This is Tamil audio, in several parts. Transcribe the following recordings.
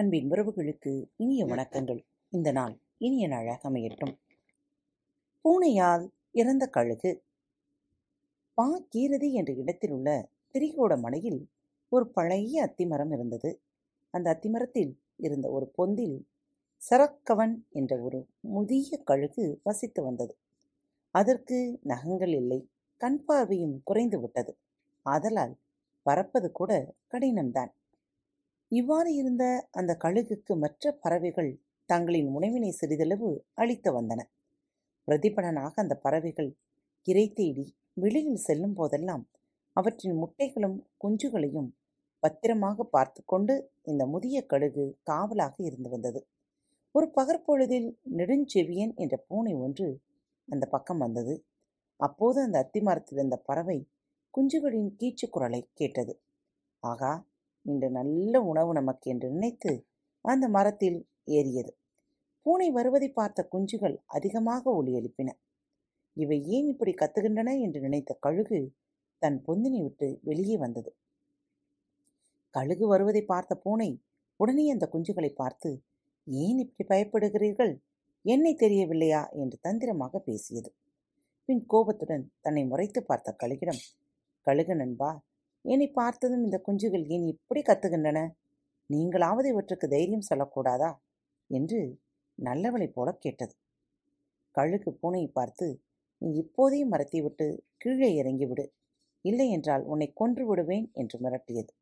அன்பின் உறவுகளுக்கு இனிய வணக்கங்கள். இந்த நாள் இனிய நாளாக அமையட்டும். பூனையால் இறந்த கழுகு. பா கீரதி என்ற இடத்தில் உள்ள திரிகோட மலையில் ஒரு பழைய அத்திமரம் இருந்தது. அந்த அத்திமரத்தில் இருந்த ஒரு பொந்தில் சரக்கவன் என்ற ஒரு முதிய கழுகு வசித்து வந்தது. அதற்கு நகங்கள் இல்லை கண் பார்வையும் குறைந்து விட்டது. ஆதலால் பறப்பது கூட கடினம்தான். இவ்வாறு இருந்த அந்த கழுகுக்கு மற்ற பறவைகள் தங்களின் உணவினை சிறிதளவு அளித்து வந்தன. பிரதிபலனாக அந்த பறவைகள் இறை தேடி வெளியில் செல்லும் போதெல்லாம் அவற்றின் முட்டைகளும் குஞ்சுகளையும் பத்திரமாக பார்த்து கொண்டு இந்த முதிய கழுகு காவலாக இருந்து வந்தது. ஒரு பகற்பொழுதில் நெடுஞ்செவியன் என்ற பூனை ஒன்று அந்த பக்கம் வந்தது. அப்போது அந்த அத்திமரத்தில் இருந்த பறவை குஞ்சுகளின் கீச்சு குரலை கேட்டது. ஆகா இன்று நல்ல உணவு நமக்கு என்று நினைத்து அந்த மரத்தில் ஏறியது. பூனை வருவதை பார்த்த குஞ்சுகள் அதிகமாக ஒளி எழுப்பின. இவை ஏன் இப்படி கத்துகின்றன என்று நினைத்த கழுகு தன் பொந்தினை விட்டு வெளியே வந்தது. கழுகு வருவதை பார்த்த பூனை உடனே அந்த குஞ்சுகளை பார்த்து ஏன் இப்படி பயப்படுகிறீர்கள்? என்னை தெரியவில்லையா? என்று தந்திரமாக பேசியது. பின் கோபத்துடன் தன்னை முறைத்து பார்த்த கழுகிடம் கழுகு நண்பா என்னை பார்த்ததும் இந்த குஞ்சுகள் ஏன் இப்படி கத்துகின்றன? நீங்களாவது இவற்றுக்கு தைரியம் சொல்லக்கூடாதா? என்று நல்லவளைப் போல கேட்டது. கழுகு பூனையை பார்த்து நீ இப்போதே மரத்தை விட்டு கீழே இறங்கிவிடு. இல்லை என்றால் உன்னை கொன்று விடுவேன் என்று மிரட்டியது.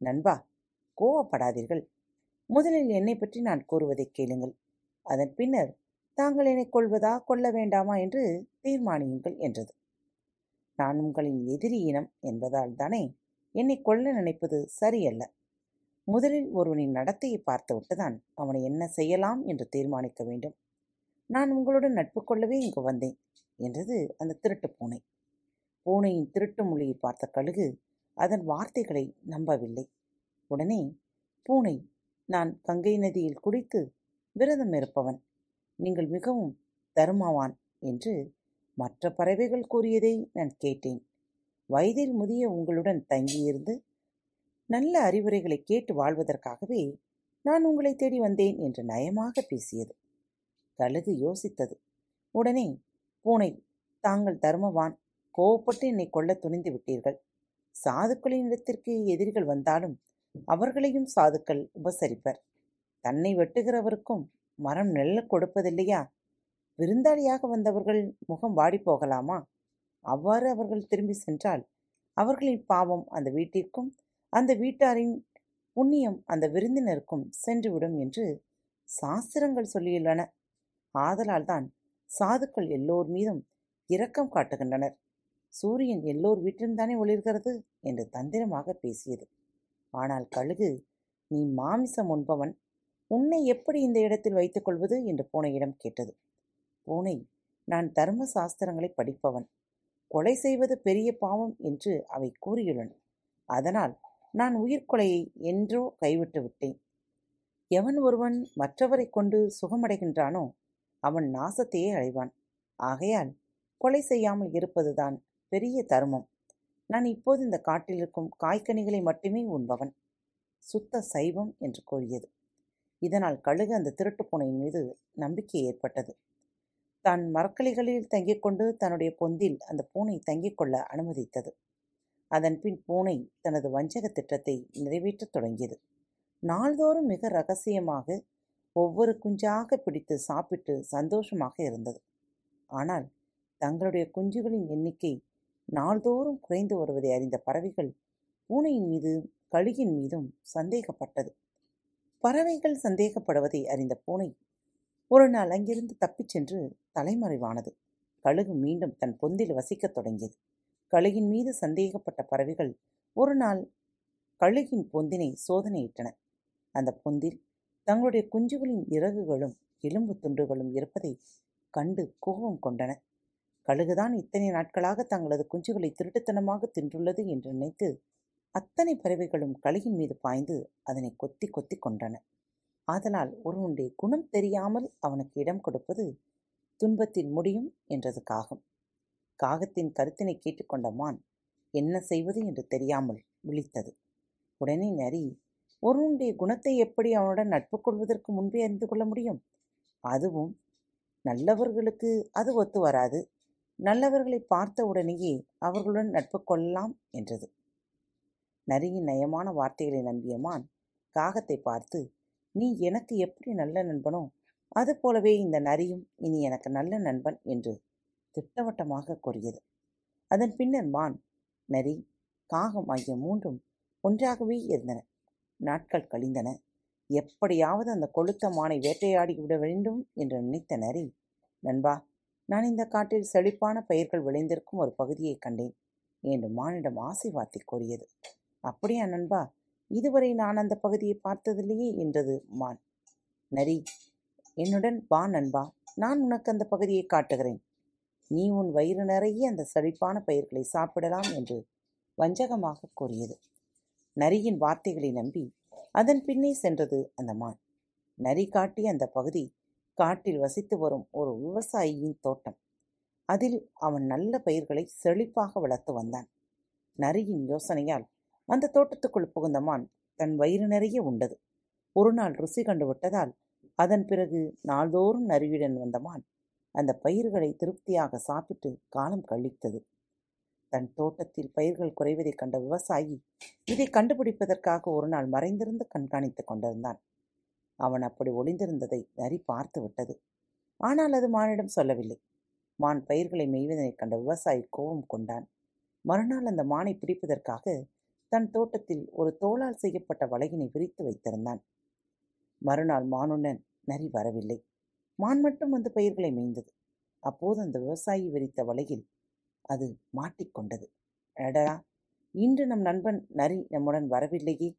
நண்பா கோவப்படாதீர்கள். முதலில் என்னை பற்றி நான் கூறுவதை கேளுங்கள். அதன் பின்னர் தாங்கள் என்னை கொள்வதா கொள்ள வேண்டாமா என்று தீர்மானியுங்கள் என்றது. நான் உங்களின் எதிரி இனம் என்பதால் தானே என்னை கொல்ல நினைப்பது சரியல்ல. முதலில் ஒருவனின் நடத்தையை பார்த்துவிட்டுதான் அவனை என்ன செய்யலாம் என்று தீர்மானிக்க வேண்டும். நான் உங்களுடன் நட்பு கொள்ளவே இங்கு வந்தேன் என்றது அந்த திருட்டு பூனை. பூனையின் திருட்டு மொழியை பார்த்த கழுகு அதன் வார்த்தைகளை நம்பவில்லை. உடனே பூனை நான் கங்கை நதியில் குடித்து விரதம் இருப்பவன். நீங்கள் மிகவும் தருமவான் என்று மற்ற பறவைகள் கூறியதை நான் கேட்டேன். வயதில் முதிய உங்களுடன் தங்கியிருந்து நல்ல அறிவுரைகளை கேட்டு வாழ்வதற்காகவே நான் உங்களை தேடி வந்தேன் என்று நயமாக பேசியது. கழுகு யோசித்தது. உடனே பூனை தாங்கள் தருமவான். கோவப்பட்டு என்னை கொல்ல துணிந்து விட்டீர்கள். சாதுக்களின் இடத்திற்கு எதிரிகள் வந்தாலும் அவர்களையும் சாதுக்கள் உபசரிப்பர். தன்னை வெட்டுகிறவருக்கும் மரம் நெல்ல கொடுப்பதில்லையா? விருந்தாளியாக வந்தவர்கள் முகம் வாடி போகலாமா? அவ்வாறு அவர்கள் திரும்பி சென்றால் அவர்களின் பாவம் அந்த வீட்டிற்கும் அந்த வீட்டாரின் புண்ணியம் அந்த விருந்தினருக்கும் சென்றுவிடும் என்று சாஸ்திரங்கள் சொல்லியுள்ளன. ஆதலால்தான் சாதுக்கள் எல்லோர் மீதும் இரக்கம் காட்டுகின்றனர். சூரியன் எல்லோர் வீட்டிலும் தானே ஒளிர்கிறது என்று தந்திரமாக பேசியது. ஆனால் கழுகு நீ மாமிசம் உண்பவன். உன்னை எப்படி இந்த இடத்தில் வைத்துக் கொள்வது? என்று போன இடம் கேட்டது. பூனை. நான் தர்ம சாஸ்திரங்களை படிப்பவன். கொலை செய்வது பெரிய பாவம் என்று அவை கூறியுள்ளன. அதனால் நான் உயிர்கொலையை என்றோ கைவிட்டு விட்டேன். எவன் ஒருவன் மற்றவரை கொண்டு சுகமடைகின்றானோ அவன் நாசத்தையே அடைவான். ஆகையால் கொலை செய்யாமல் இருப்பதுதான் பெரிய தர்மம். நான் இப்போது இந்த காட்டில் இருக்கும் காய்கனிகளை மட்டுமே உண்பவன். சுத்த சைவம் என்று கூறியது. இதனால் கழுகு அந்த திருட்டு பூனையின் மீது நம்பிக்கை ஏற்பட்டது. தான் மரக்கலிகளில் தங்கிக் கொண்டு தன்னுடைய பொந்தில் அந்த பூனை தங்கிக் கொள்ள அனுமதித்தது. அதன்பின் பூனை தனது வஞ்சக திட்டத்தை நிறைவேற்றத் தொடங்கியது. நாள்தோறும் மிக ரகசியமாக ஒவ்வொரு குஞ்சாக பிடித்து சாப்பிட்டு சந்தோஷமாக இருந்தது. ஆனால் தங்களுடைய குஞ்சுகளின் எண்ணிக்கை நாள்தோறும் குறைந்து வருவதை அறிந்த பறவைகள் பூனையின் மீது கழுகின் மீதும் சந்தேகப்பட்டது. பறவைகள் சந்தேகப்படுவதை அறிந்த பூனை ஒரு நாள் அங்கிருந்து தப்பிச் சென்று தலைமறைவானது. கழுகு மீண்டும் தன் பொந்தில் வசிக்கத் தொடங்கியது. கழுகின் மீது சந்தேகப்பட்ட பறவைகள் ஒரு நாள் கழுகின் பொந்தினை சோதனையிட்டன. அந்த பொந்தில் தங்களுடைய குஞ்சுகளின் இறகுகளும் எலும்பு துண்டுகளும் இருப்பதை கண்டு கோபம் கொண்டன. கழுகுதான் இத்தனை நாட்களாக தங்களது குஞ்சுகளை திருட்டுத்தனமாக தின்றுள்ளது என்று நினைத்து அத்தனை பறவைகளும் கழுகின் மீது பாய்ந்து அதனை கொத்தி கொத்தி கொண்டன ஆதலால் ஒருவனுடைய குணம் தெரியாமல் அவனுக்கு இடம் கொடுப்பது துன்பத்தில் முடியும் என்றது காகம். காகத்தின் கருத்தினை கேட்டுக்கொண்ட மான் என்ன செய்வது என்று தெரியாமல் விழித்தது. உடனே நரி ஒருவனுடைய குணத்தை எப்படி அவனுடன் நட்பு கொள்வதற்கு முன்பே அறிந்து கொள்ள முடியும்? அதுவும் நல்லவர்களுக்கு அது ஒத்து வராது. நல்லவர்களை பார்த்த உடனேயே அவர்களுடன் நட்பு கொள்ளலாம் என்றது. நரியின் நயமான வார்த்தைகளை நம்பிய மான் காகத்தை பார்த்து நீ எனக்கு எப்படி நல்ல நண்பனோ அதுபோலவே இந்த நரியும் இனி எனக்கு நல்ல நண்பன் என்று திட்டவட்டமாக கூறியது. அதன் பின்னர் மான் நரி காகம் ஆகிய மூன்றும் ஒன்றாகவே இருந்தன. நாட்கள் கழிந்தன. எப்படியாவது அந்த கொளுத்த மானை வேட்டையாடி விட வேண்டும் என்று நினைத்த நரி நண்பா நான் இந்த காட்டில் செழிப்பான பயிர்கள் விளைந்திருக்கும் ஒரு பகுதியை கண்டேன் என்று மானிடம் ஆசை வார்த்தை கூறியது. அப்படியா நண்பா இதுவரை நான் அந்த பகுதியை பார்த்ததில்லையே என்றது மான். நரி என்னுடன் வா நண்பா நான் உனக்கு அந்த பகுதியை காட்டுகிறேன். நீ உன் வயிறு நிறைய அந்த செழிப்பான பயிர்களை சாப்பிடலாம் என்று வஞ்சகமாக கூறியது. நரியின் வார்த்தைகளை நம்பி அதன் பின்னே சென்றது அந்த மான். நரி காட்டிய அந்த பகுதி காட்டில் வசித்து வரும் ஒரு விவசாயியின் தோட்டம். அதில் அவன் நல்ல பயிர்களை செழிப்பாக வளர்த்து வந்தான். நரியின் யோசனையால் அந்த தோட்டத்துக்குள் புகுந்த மான் தன் வயிறு நிறைய உண்டது. ஒரு நாள் ருசி கண்டு விட்டதால் அதன் பிறகு நாள்தோறும் நரியுடன் வந்த மான் அந்த பயிர்களை திருப்தியாக சாப்பிட்டு காலம் கழித்தது. தன் தோட்டத்தில் பயிர்கள் குறைவதைக் கண்ட விவசாயி இதை கண்டுபிடிப்பதற்காக ஒரு நாள் மறைந்திருந்து கண்காணித்துக் கொண்டிருந்தான். அவன் அப்படி ஒளிந்திருந்ததை நரி பார்த்து விட்டது. ஆனால் அது மானிடம் சொல்லவில்லை. மான் பயிர்களை மெய்வதனைக் கண்ட விவசாயி கோபம் கொண்டான். மறுநாள் அந்த மானை பிடிப்பதற்காக தன் தோட்டத்தில் ஒரு தோளால் செய்யப்பட்ட வலையினை விரித்து வைத்திருந்தான். மறுநாள் மானுடன் நரி வரவில்லை. மான் மட்டும் வந்து பயிர்களை மேய்ந்தது. அப்போது அந்த விவசாயி விரித்த வலையில் அது மாட்டிக்கொண்டது அடடா! இன்று நம் நண்பன் நரி நம்முடன் வரவில்லையே.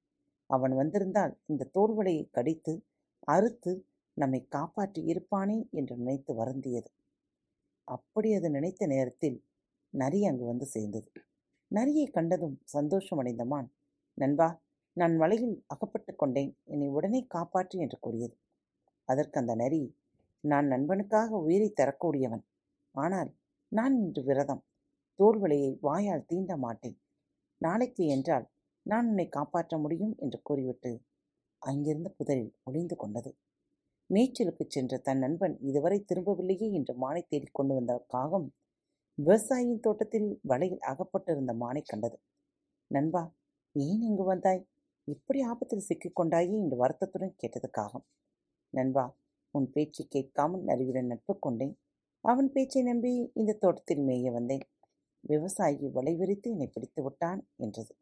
அவன் வந்திருந்தால் இந்த தோல்வலையை கடித்து அறுத்து நம்மை காப்பாற்றி இருப்பானே என்று நினைத்து வருந்தியது. அப்படி அது நினைத்த நேரத்தில் நரி அங்கு வந்து சேர்ந்தது. நரியை கண்டதும் சந்தோஷமடைந்த மான் நண்பா நான் வலையில் அகப்பட்டு கொண்டேன். என்னை உடனே காப்பாற்று என்று கூறியது. அதற்கு அந்த நரி நான் நண்பனுக்காக உயிரை தரக்கூடியவன். ஆனால் நான் இன்று விரதம். தோல்வலையை வாயால் தீண்ட மாட்டேன். நாளைக்கு என்றால் நான் உன்னை காப்பாற்ற முடியும் என்று கூறிவிட்டு அங்கிருந்த புதரில் ஒளிந்து கொண்டது. மேய்ச்சலுக்கு சென்ற தன் நண்பன் இதுவரை திரும்பவில்லையே என்று மானை தேடிக் கொண்டு வந்த காகம் விவசாயியின் தோட்டத்தில் வலையில் அகப்பட்டிருந்த மானை கண்டது. நண்பா ஏன் இங்கு வந்தாய்? இப்படி ஆபத்தில் சிக்கிக் கொண்டாயே? என்று வருத்தத்துடன் கேட்டதுக்காகும் நண்பா உன் பேச்சை கேட்காமல் நரியுடன் நட்பு கொண்டேன். அவன் பேச்சை நம்பி இந்த தோட்டத்தில் மேய வந்தேன். விவசாயி வலை விரித்து என்னை பிடித்து விட்டான் என்றது.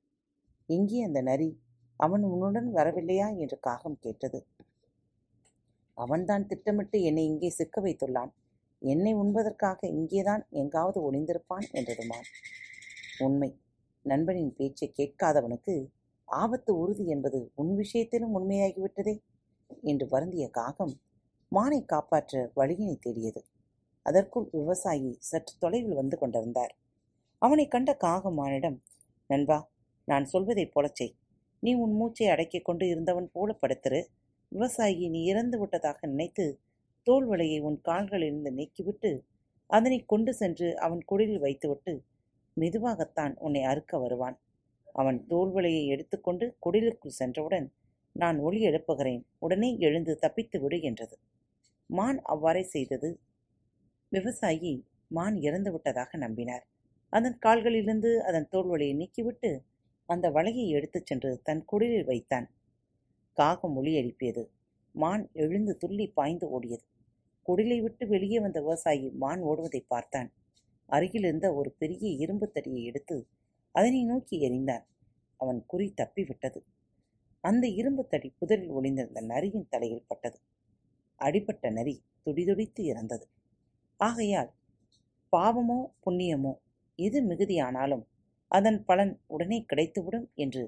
எங்கே அந்த நரி? அவன் உன்னுடன் வரவில்லையா? என்று காகம் கேட்டது. அவன்தான் திட்டமிட்டு என்னை இங்கே சிக்க வைத்துள்ளான். என்னை உண்பதற்காக இங்கேதான் எங்காவது ஒளிந்திருப்பான் என்றதுமான் உண்மை. நண்பனின் பேச்சை கேட்காதவனுக்கு ஆபத்து உறுதி என்பது உன் விஷயத்திலும் உண்மையாகிவிட்டதே என்று வருந்திய காகம் மானை காப்பாற்ற வழியினை தேடியது. அதற்குள் விவசாயி சற்று தொலைவில் வந்து கொண்டிருந்தார். அவனை கண்ட காகமானிடம் நண்பா நான் சொல்வதைப் போலச் செய். நீ உன் மூச்சை அடக்கிக் கொண்டு இருந்தவன் போல படுத்திரு. விவசாயி நீ இறந்து விட்டதாக நினைத்து தோல் வலையை உன் கால்களிலிருந்து நீக்கிவிட்டு அதனை கொண்டு சென்று அவன் குடிலில் வைத்துவிட்டு மெதுவாகத்தான் உன்னை அறுக்க வருவான். அவன் தோல்வலையை எடுத்துக்கொண்டு குடிலுக்குள் சென்றவுடன் நான் ஒளி எழுப்புகிறேன். உடனே எழுந்து தப்பித்து விடு என்றது. மான் அவ்வாறே செய்தது. விவசாயி மான் இறந்து விட்டதாக நம்பினார். அதன் கால்களிலிருந்து அதன் தோல்வலையை நீக்கிவிட்டு அந்த வலையை எடுத்துச் சென்று தன் குடிலில் வைத்தான். காகம் ஒளி எழுப்பியது. மான் எழுந்து துள்ளி பாய்ந்து ஓடியது. குடிலை விட்டு வெளியே வந்த விவசாயி மான் ஓடுவதை பார்த்தான். அருகில் இருந்த ஒரு பெரிய இரும்பு தடியை எடுத்து அதனை நோக்கி எறிந்தான். அவன் குறி தப்பிவிட்டது. அந்த இரும்பு தடி புதரில் ஒளிந்திருந்த நரியின் தலையில் பட்டது. அடிபட்ட நரி துடிதுடித்து இறந்தது. ஆகையால் பாவமோ புண்ணியமோ எது மிகுதியானாலும் அதன் பலன் உடனே கிடைத்துவிடும் என்று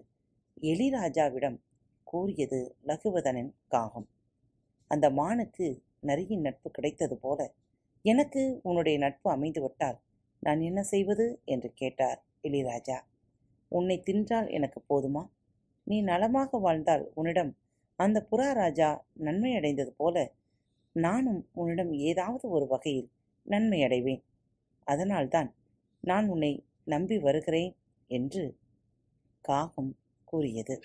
எலிராஜாவிடம் கூறியது லகுவதனின் காகம். அந்த மானுக்கு நரியின் நட்பு கிடைத்தது போல எனக்கு உன்னுடைய நட்பு அமைந்துவிட்டால் நான் என்ன செய்வது? என்று கேட்டார் இளையராஜா. உன்னை தின்றால் எனக்கு போதுமா? நீ நலமாக வாழ்ந்தால் உன்னிடம் அந்த புறா ராஜா நன்மை அடைந்தது போல நானும் உன்னிடம் ஏதாவது ஒரு வகையில் நன்மை அடைவேன். அதனால்தான் நான் உன்னை நம்பி வருகிறேன் என்று காகம் கூறியது.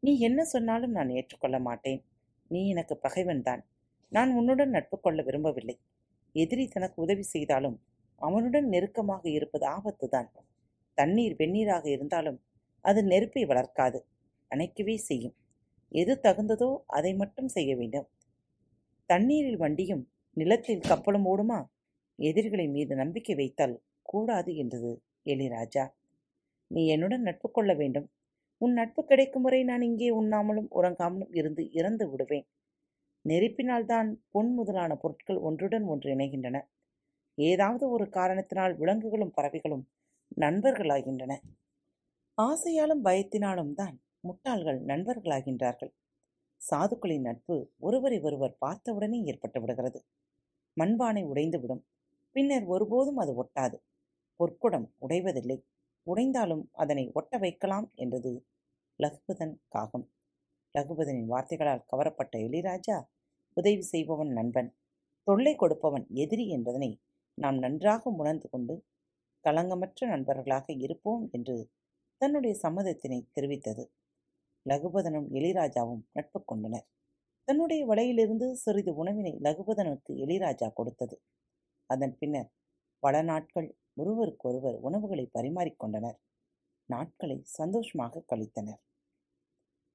நீ என்ன சொன்னாலும் நான் ஏற்றுக்கொள்ள மாட்டேன். நீ எனக்கு பகைவன்தான். நான் உன்னுடன் நட்பு கொள்ள விரும்பவில்லை. எதிரி தனக்கு உதவி செய்தாலும் அவனுடன் நெருக்கமாக இருப்பது ஆபத்துதான். தண்ணீர் வெந்நீராக இருந்தாலும் அது நெருப்பை வளர்க்காது. அணைக்கவே செய்யும். எது தகுந்ததோ அதை மட்டும் செய்ய வேண்டும். தண்ணீரில் வண்டியும் நிலத்தில் கப்பலும் ஓடுமா? எதிரிகளின் மீது நம்பிக்கை வைத்தால் கூடாது என்றது எலிராஜா. நீ என்னுடன் நட்பு கொள்ள வேண்டும். உன் நட்பு கிடைக்கும் வரை நான் இங்கே உண்ணாமலும் உறங்காமலும் இருந்து இறந்து விடுவேன். நெருப்பினால்தான் பொன் முதலான பொருட்கள் ஒன்றுடன் ஒன்று இணைகின்றன. ஏதாவது ஒரு காரணத்தினால் விலங்குகளும் பறவைகளும் நண்பர்களாகின்றன. ஆசையாலும் பயத்தினாலும் தான் முட்டாள்கள் நண்பர்களாகின்றார்கள். சாதுக்களின் நட்பு ஒருவரை ஒருவர் பார்த்தவுடனே ஏற்பட்டு விடுகிறது. மண்பானை உடைந்துவிடும். பின்னர் ஒருபோதும் அது ஒட்டாது. பொற்குடம் உடைவதில்லை. உடைந்தாலும் அதனை ஒட்ட வைக்கலாம் என்றது லகுபதன் காகம். லகுபதனின் வார்த்தைகளால் கவரப்பட்ட எளிராஜா உதவி செய்பவன் நண்பன் தொல்லை கொடுப்பவன் எதிரி என்பதனை நாம் நன்றாக உணர்ந்து கொண்டு களங்கமற்ற நண்பர்களாக இருப்போம் என்று தன்னுடைய சம்மதத்தினை தெரிவித்தது. லகுபதனும் எளிராஜாவும் நட்பு கொண்டனர். தன்னுடைய வலையிலிருந்து சிறிது உணவினை லகுபதனுக்கு எளிராஜா கொடுத்தது. அதன் பின்னர் பல நாட்கள் ஒருவருக்கொருவர் உணவுகளை பரிமாறிக்கொண்டனர் நாட்களை சந்தோஷமாக கழித்தனர்.